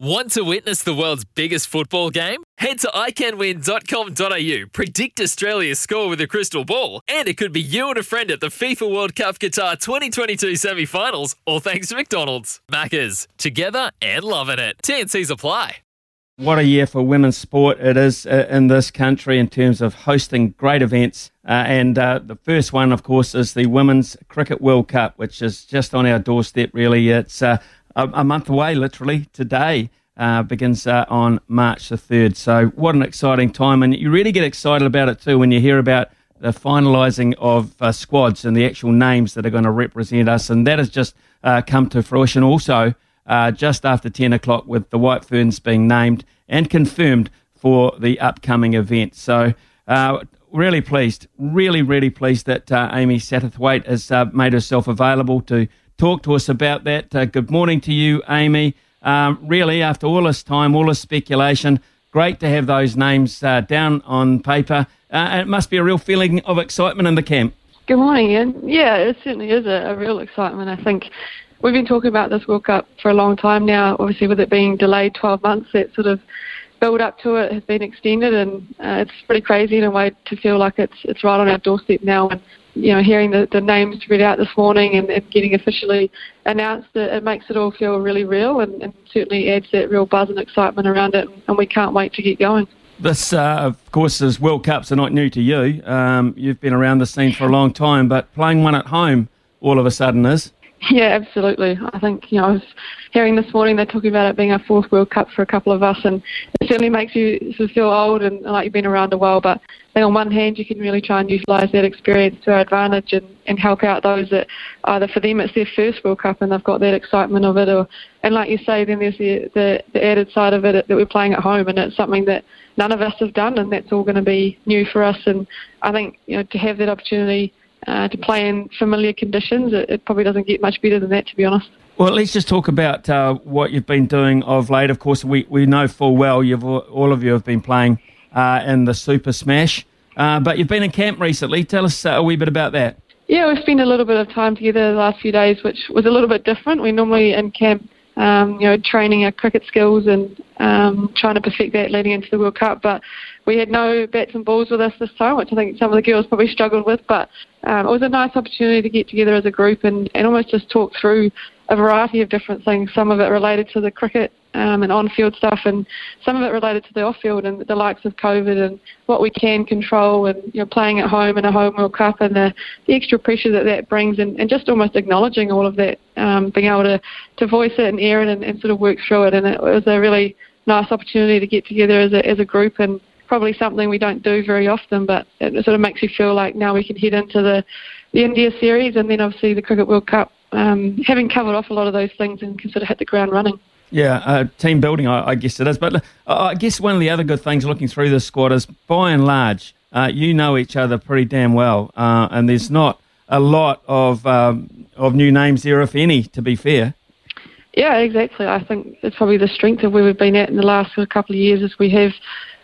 Want to witness the world's biggest football game? Head to iCanWin.com.au, predict Australia's score with a crystal ball, and it could be you and a friend at the FIFA World Cup Qatar 2022 semi finals, all thanks to McDonald's. Maccas, together and loving it. TNC's apply. What a year for women's sport it is uh, in this country in terms of hosting great events. Uh, and uh, the first one, of course, is the Women's Cricket World Cup, which is just on our doorstep, really. It's uh, a, a month away, literally today. Uh, begins uh, on March the 3rd. So, what an exciting time. And you really get excited about it too when you hear about the finalising of uh, squads and the actual names that are going to represent us. And that has just uh, come to fruition also uh, just after 10 o'clock with the White Ferns being named and confirmed for the upcoming event. So, uh, really pleased, really, really pleased that Amy Satterthwaite has made herself available to talk to us about that. Uh, good morning to you, Amy. Um, really, after all this time, all this speculation, great to have those names uh, down on paper. Uh, it must be a real feeling of excitement in the camp. Good morning, Ian. Yeah, it certainly is a, a real excitement. I think we've been talking about this World Cup for a long time now. Obviously, with it being delayed 12 months, that sort of build up to it has been extended, and uh, it's pretty crazy in a way to feel like it's it's right on our doorstep now. And you know, hearing the, the names read out this morning and, and getting officially announced, it, it makes it all feel really real and, and certainly adds that real buzz and excitement around it. And we can't wait to get going. This, uh, of course, is World Cups are not new to you. Um, you've been around the scene for a long time, but playing one at home all of a sudden is. Yeah, absolutely. I think, you know, I was hearing this morning they're talking about it being our fourth World Cup for a couple of us, and it certainly makes you sort of feel old and like you've been around a while. But I on one hand, you can really try and utilise that experience to our advantage and, and help out those that either for them it's their first World Cup and they've got that excitement of it, or and like you say, then there's the, the, the added side of it that we're playing at home, and it's something that none of us have done, and that's all going to be new for us. And I think you know to have that opportunity uh, to play in familiar conditions. It, it, probably doesn't get much better than that, to be honest. Well, let's just talk about uh, what you've been doing of late. Of course, we, we know full well you've all of you have been playing uh, in the Super Smash, uh, but you've been in camp recently. Tell us uh, a wee bit about that. Yeah, we've spent a little bit of time together the last few days, which was a little bit different. We normally in camp, um, you know, training our cricket skills and um, trying to perfect that leading into the World Cup, but we had no bats and balls with us this time, which I think some of the girls probably struggled with. But um, it was a nice opportunity to get together as a group and, and almost just talk through a variety of different things. Some of it related to the cricket um, and on-field stuff, and some of it related to the off-field and the likes of COVID and what we can control, and you know, playing at home in a home World Cup and the, the extra pressure that that brings, and, and just almost acknowledging all of that, um, being able to, to voice it and air it and, and sort of work through it. And it was a really nice opportunity to get together as a as a group and probably something we don't do very often, but it sort of makes you feel like now we can head into the, the India series and then obviously the Cricket World Cup, um, having covered off a lot of those things and can sort of hit the ground running. Yeah, uh, team building, I, I, guess it is. But uh, I guess one of the other good things looking through this squad is, by and large, uh, you know each other pretty damn well, uh, and there's not a lot of um, of new names there, if any. To be fair. Yeah, exactly. I think it's probably the strength of where we've been at in the last couple of years, is we have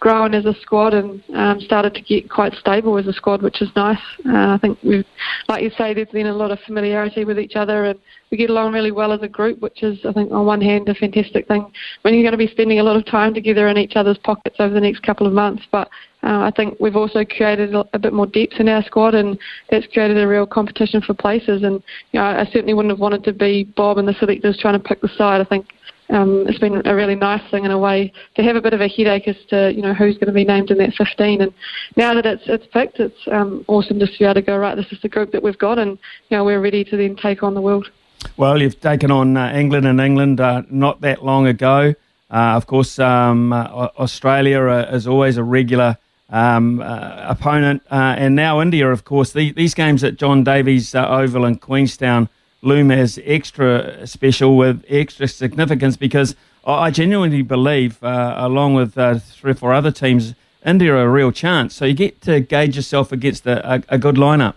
grown as a squad and um, started to get quite stable as a squad, which is nice. Uh, I think we've, like you say, there's been a lot of familiarity with each other and we get along really well as a group, which is, I think, on one hand, a fantastic thing when you're going to be spending a lot of time together in each other's pockets over the next couple of months. But uh, I think we've also created a, bit more depth in our squad, and it's created a real competition for places. And you know, I certainly wouldn't have wanted to be Bob and the selectors trying to pick the side. I think um, it's been a really nice thing in a way to have a bit of a headache as to you know who's going to be named in that 15. And now that it's it's picked, it's um, awesome just to be able to go right. This is the group that we've got, and you know we're ready to then take on the world. Well, you've taken on uh, England and England uh, not that long ago. Uh, of course, um, uh, Australia uh, is always a regular um, uh, opponent, and now India, of course. The, these games at John Davies Oval in Queenstown loom as extra special with extra significance because I genuinely believe, uh, along with uh, three or four other teams, India are a real chance. So you get to gauge yourself against a, a, a good lineup.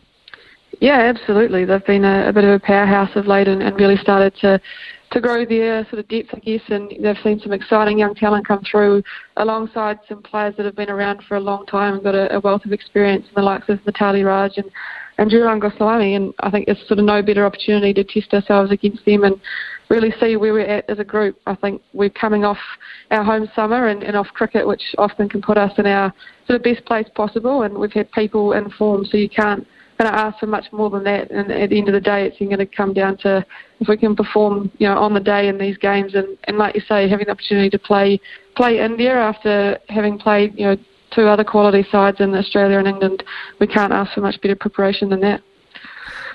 Yeah, absolutely. They've been a, a bit of a powerhouse of late and, and really started to to grow their sort of depth, I guess, and they've seen some exciting young talent come through alongside some players that have been around for a long time and got a, a wealth of experience in the likes of Mithali Raj and and Jhulan Goswami, and I think there's sort of no better opportunity to test ourselves against them and really see where we're at as a group. I think we're coming off our home summer and, and off cricket, which often can put us in our sort of best place possible, and we've had people in form, so you can't going ask for much more than that. And at the end of the day, it's going to come down to if we can perform, you know, on the day in these games, and, and like you say, having the opportunity to play play India after having played, you know, two other quality sides in Australia and England, we can't ask for much better preparation than that.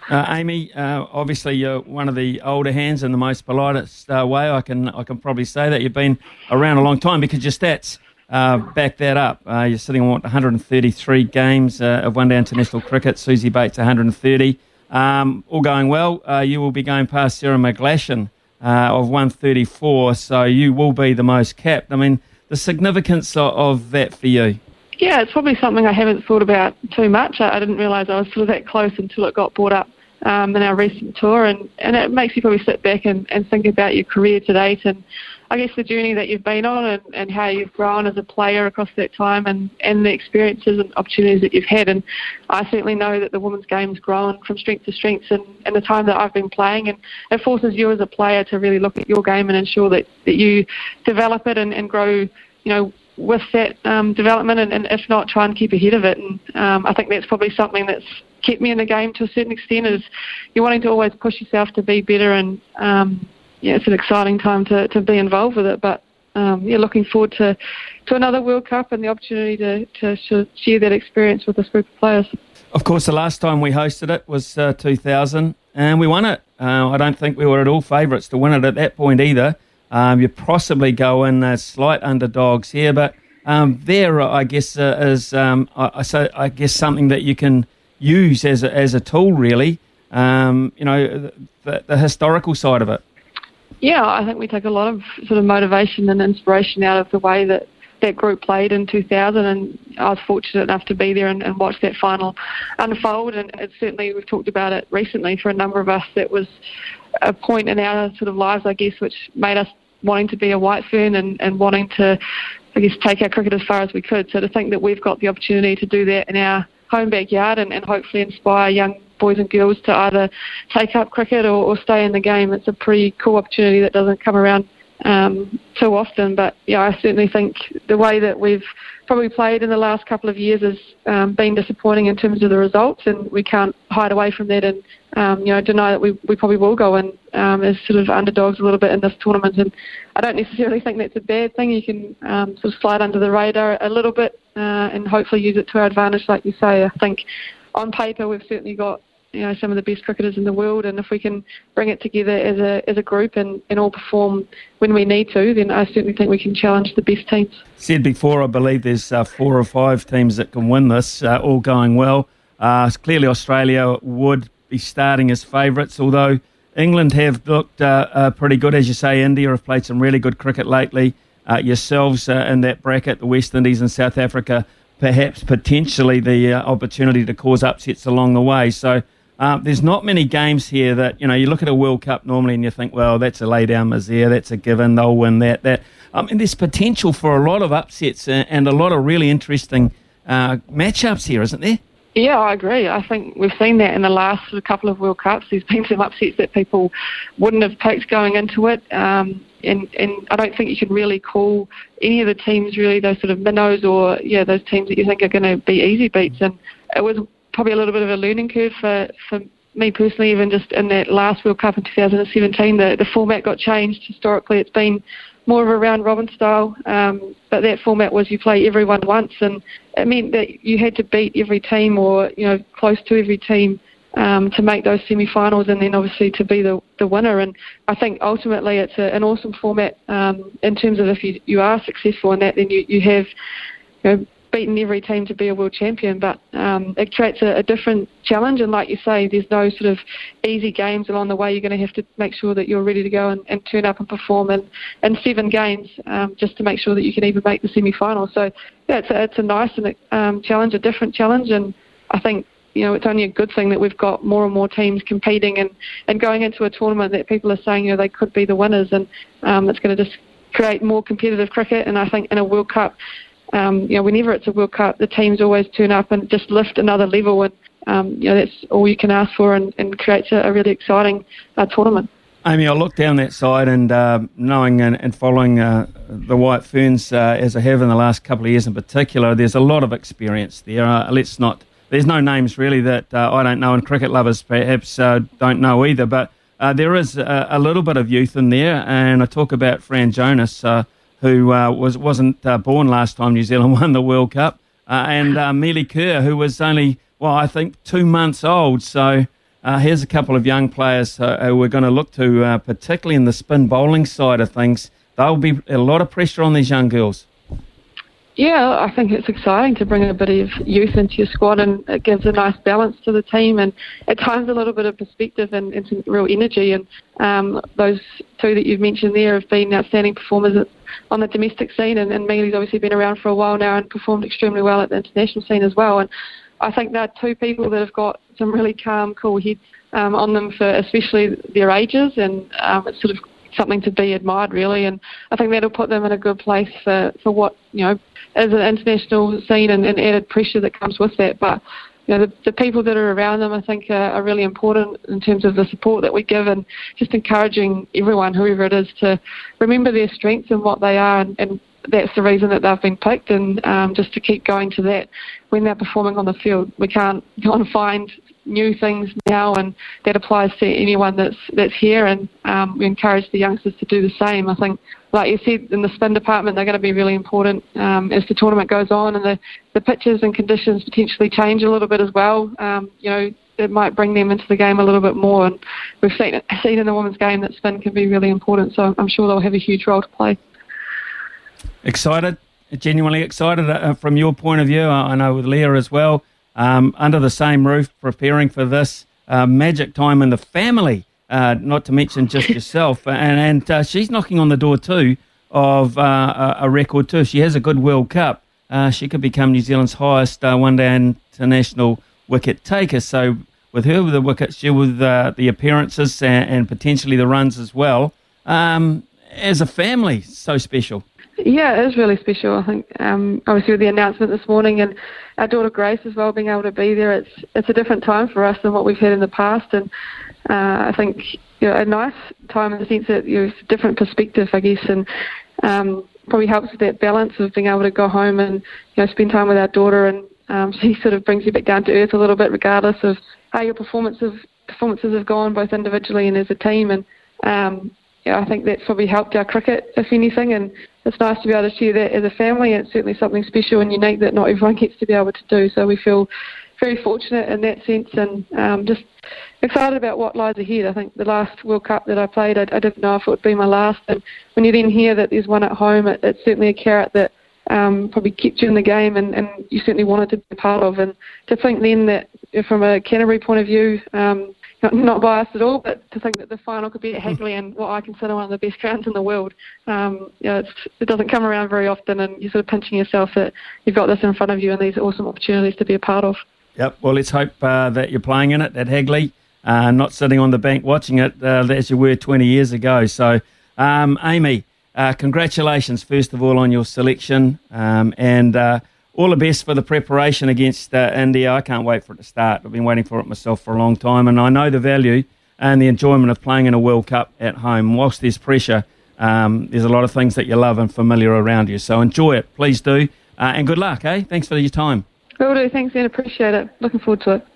Uh, Amy, uh, obviously you're one of the older hands in the most politest uh, way. I can I can probably say that you've been around a long time because your stats uh, back that up. Uh, you're sitting on what 133 games uh, of one-day international cricket. Suzie Bates 130. Um, all going well. you will be going past Sara McGlashan of 134, so you will be the most capped. I mean, the significance of, of that for you. Yeah, it's probably something I haven't thought about too much. I, I didn't realise I was sort of that close until it got brought up um, in our recent tour, and, and it makes you probably sit back and, and think about your career to date and I guess the journey that you've been on and, and how you've grown as a player across that time and, and the experiences and opportunities that you've had. And I certainly know that the women's game's grown from strength to strength in, in the time that I've been playing. And it forces you as a player to really look at your game and ensure that, that you develop it and, and grow, you know, with that um, development and, and, if not, try and keep ahead of it. And um, I think that's probably something that's kept me in the game to a certain extent is you're wanting to always push yourself to be better and um, yeah, it's an exciting time to, to be involved with it. But um, yeah, looking forward to, to another World Cup and the opportunity to, to share that experience with this group of players. Of course, the last time we hosted it was uh, 2000 and we won it. Uh, I don't think we were at all favourites to win it at that point either. Um, you possibly go in as slight underdogs here, but um, there, I guess, uh, is um, I, so I guess something that you can use as a, as a tool, really. Um, you know, the, the historical side of it. Yeah, I think we take a lot of sort of motivation and inspiration out of the way that that group played in 2000, and I was fortunate enough to be there and, and watch that final unfold. And it's certainly we've talked about it recently for a number of us. That was a point in our sort of lives, I guess, which made us wanting to be a white fern and, and wanting to, I guess, take our cricket as far as we could. So to think that we've got the opportunity to do that in our home backyard and, and hopefully inspire young boys and girls to either take up cricket or, or stay in the game. It's a pretty cool opportunity that doesn't come around um, too often. But yeah, I certainly think the way that we've probably played in the last couple of years has um, been disappointing in terms of the results, and we can't hide away from that and um, you know deny that we, we probably will go in um, as sort of underdogs a little bit in this tournament. And I don't necessarily think that's a bad thing. You can um, sort of slide under the radar a little bit uh, and hopefully use it to our advantage, like you say. I think on paper we've certainly got you know some of the best cricketers in the world, and if we can bring it together as a as a group and, and all perform when we need to, then I certainly think we can challenge the best teams. Said before, I believe there's uh, four or five teams that can win this, uh, all going well. Uh, clearly, Australia would be starting as favourites, although England have looked uh, uh, pretty good, as you say. India have played some really good cricket lately. Uh, yourselves in that bracket, the West Indies and South Africa, perhaps potentially the opportunity to cause upsets along the way. So uh, there's not many games here that you know. You look at a World Cup normally, and you think, well, that's a lay down misère, that's a given, they'll win that. That I mean, there's potential for a lot of upsets and a lot of really interesting uh, matchups here, isn't there? Yeah, I agree. I think we've seen that in the last couple of World Cups. There's been some upsets that people wouldn't have picked going into it. Um, and, and I don't think you can really call any of the teams really those sort of minnows or yeah those teams that you think are going to be easy beats. And it was probably a little bit of a learning curve for, for me personally, even just in that last World Cup in 2017, the, the format got changed. Historically, it's been more of a round robin style, um, but that format was you play everyone once, and it meant that you had to beat every team or you know close to every team um, to make those semi-finals, and then obviously to be the the winner. And I think ultimately it's a, an awesome format um, in terms of if you you are successful in that, then you you have you know, beaten every team to be a world champion, but um, it creates a, a, different challenge. And like you say, there's no sort of easy games along the way. You're going to have to make sure that you're ready to go and, and turn up and perform in, in seven games um, just to make sure that you can even make the semi-final. So yeah, it's a, it's a nice and um, challenge, a different challenge, and I think you know, it's only a good thing that we've got more and more teams competing and, and going into a tournament that people are saying, you know, they could be the winners and um, it's going to just create more competitive cricket. And I think in a World Cup, um, you know, whenever it's a World Cup, the teams always turn up and just lift another level, and um, you know that's all you can ask for, and, and creates a, a really exciting uh, tournament. Amy, I look down that side and uh, knowing and, and following uh, the White Ferns uh, as I have in the last couple of years in particular, there's a lot of experience there. Uh, let's not, there's no names really that uh, I don't know, and cricket lovers perhaps don't know either, but there is a, a, little bit of youth in there. And I talk about Fran Jonas who uh, was wasn't uh, born last time New Zealand won the World Cup, uh, and uh, Melie Kerr, who was only well, I think two months old. So uh, here's a couple of young players uh, who we're going to look to, particularly in the spin bowling side of things. There'll be a lot of pressure on these young girls. Yeah, I think it's exciting to bring a bit of youth into your squad, and it gives a nice balance to the team, and at times a little bit of perspective and, and some real energy. And um, those two that you've mentioned there have been outstanding performers on the domestic scene, and, and Melie's obviously been around for a while now and performed extremely well at the international scene as well. And I think they're two people that have got some really calm, cool heads um, on them for especially their ages, and um, it's sort of something to be admired, really. And I think that'll put them in a good place for, for what, you know, as an international scene and, and added pressure that comes with that. But you know, the, the people that are around them, I think, are, are really important in terms of the support that we give and just encouraging everyone, whoever it is, to remember their strengths and what they are, and, and that's the reason that they've been picked, and um, just to keep going to that when they're performing on the field. We can't go and find new things now, and that applies to anyone that's that's here. And um, we encourage the youngsters to do the same. I think, like you said, in the spin department, they're going to be really important um, as the tournament goes on, and the the pitches and conditions potentially change a little bit as well. Um, you know, it might bring them into the game a little bit more. And we've seen seen in the women's game that spin can be really important. So I'm sure they'll have a huge role to play. Excited, genuinely excited uh, from your point of view. I know with Lea as well um, under the same roof preparing for this uh, magic time in the family, uh, not to mention just yourself. And, and uh, she's knocking on the door too of uh, a record too. She has a good World Cup. Uh, she could become New Zealand's highest uh, one-day international wicket taker. So with her with the wickets, she with the appearances and, and, potentially the runs as well. Um, as a family, so special. Yeah, it is really special. I think. Um, obviously with the announcement this morning and our daughter Grace as well being able to be there, it's it's a different time for us than what we've had in the past, and uh, I think you know, a nice time in the sense that you a different perspective, I guess, and um, probably helps with that balance of being able to go home and you know spend time with our daughter, and um, she sort of brings you back down to earth a little bit, regardless of how your performances performances have gone, both individually and as a team, and um, yeah, I think that's probably helped our cricket, if anything, and it's nice to be able to share that as a family. It's certainly something special and unique that not everyone gets to be able to do. So we feel very fortunate in that sense, and um, just excited about what lies ahead. I think the last World Cup that I played, I, I didn't know if it would be my last, and when you then hear that there's one at home, it, it's certainly a carrot that um, probably kept you in the game, and, and you certainly wanted to be a part of. And to think then that from a Canterbury point of view, um, not, not biased at all, but to think that the final could be at Hagley and what I consider one of the best grounds in the world, um, you know, it doesn't come around very often, and you're sort of pinching yourself that you've got this in front of you and these awesome opportunities to be a part of. Yep. Well, let's hope uh, that you're playing in it at Hagley, uh, not sitting on the bank watching it uh, as you were 20 years ago. So, um, Amy, uh, congratulations first of all on your selection, um, and uh, all the best for the preparation against uh, India. I can't wait for it to start. I've been waiting for it myself for a long time, and I know the value and the enjoyment of playing in a World Cup at home. Whilst there's pressure, um, there's a lot of things that you love and familiar around you. So enjoy it, please do, uh, and good luck. Eh? Thanks for your time. Will do. Thanks, and appreciate it. Looking forward to it.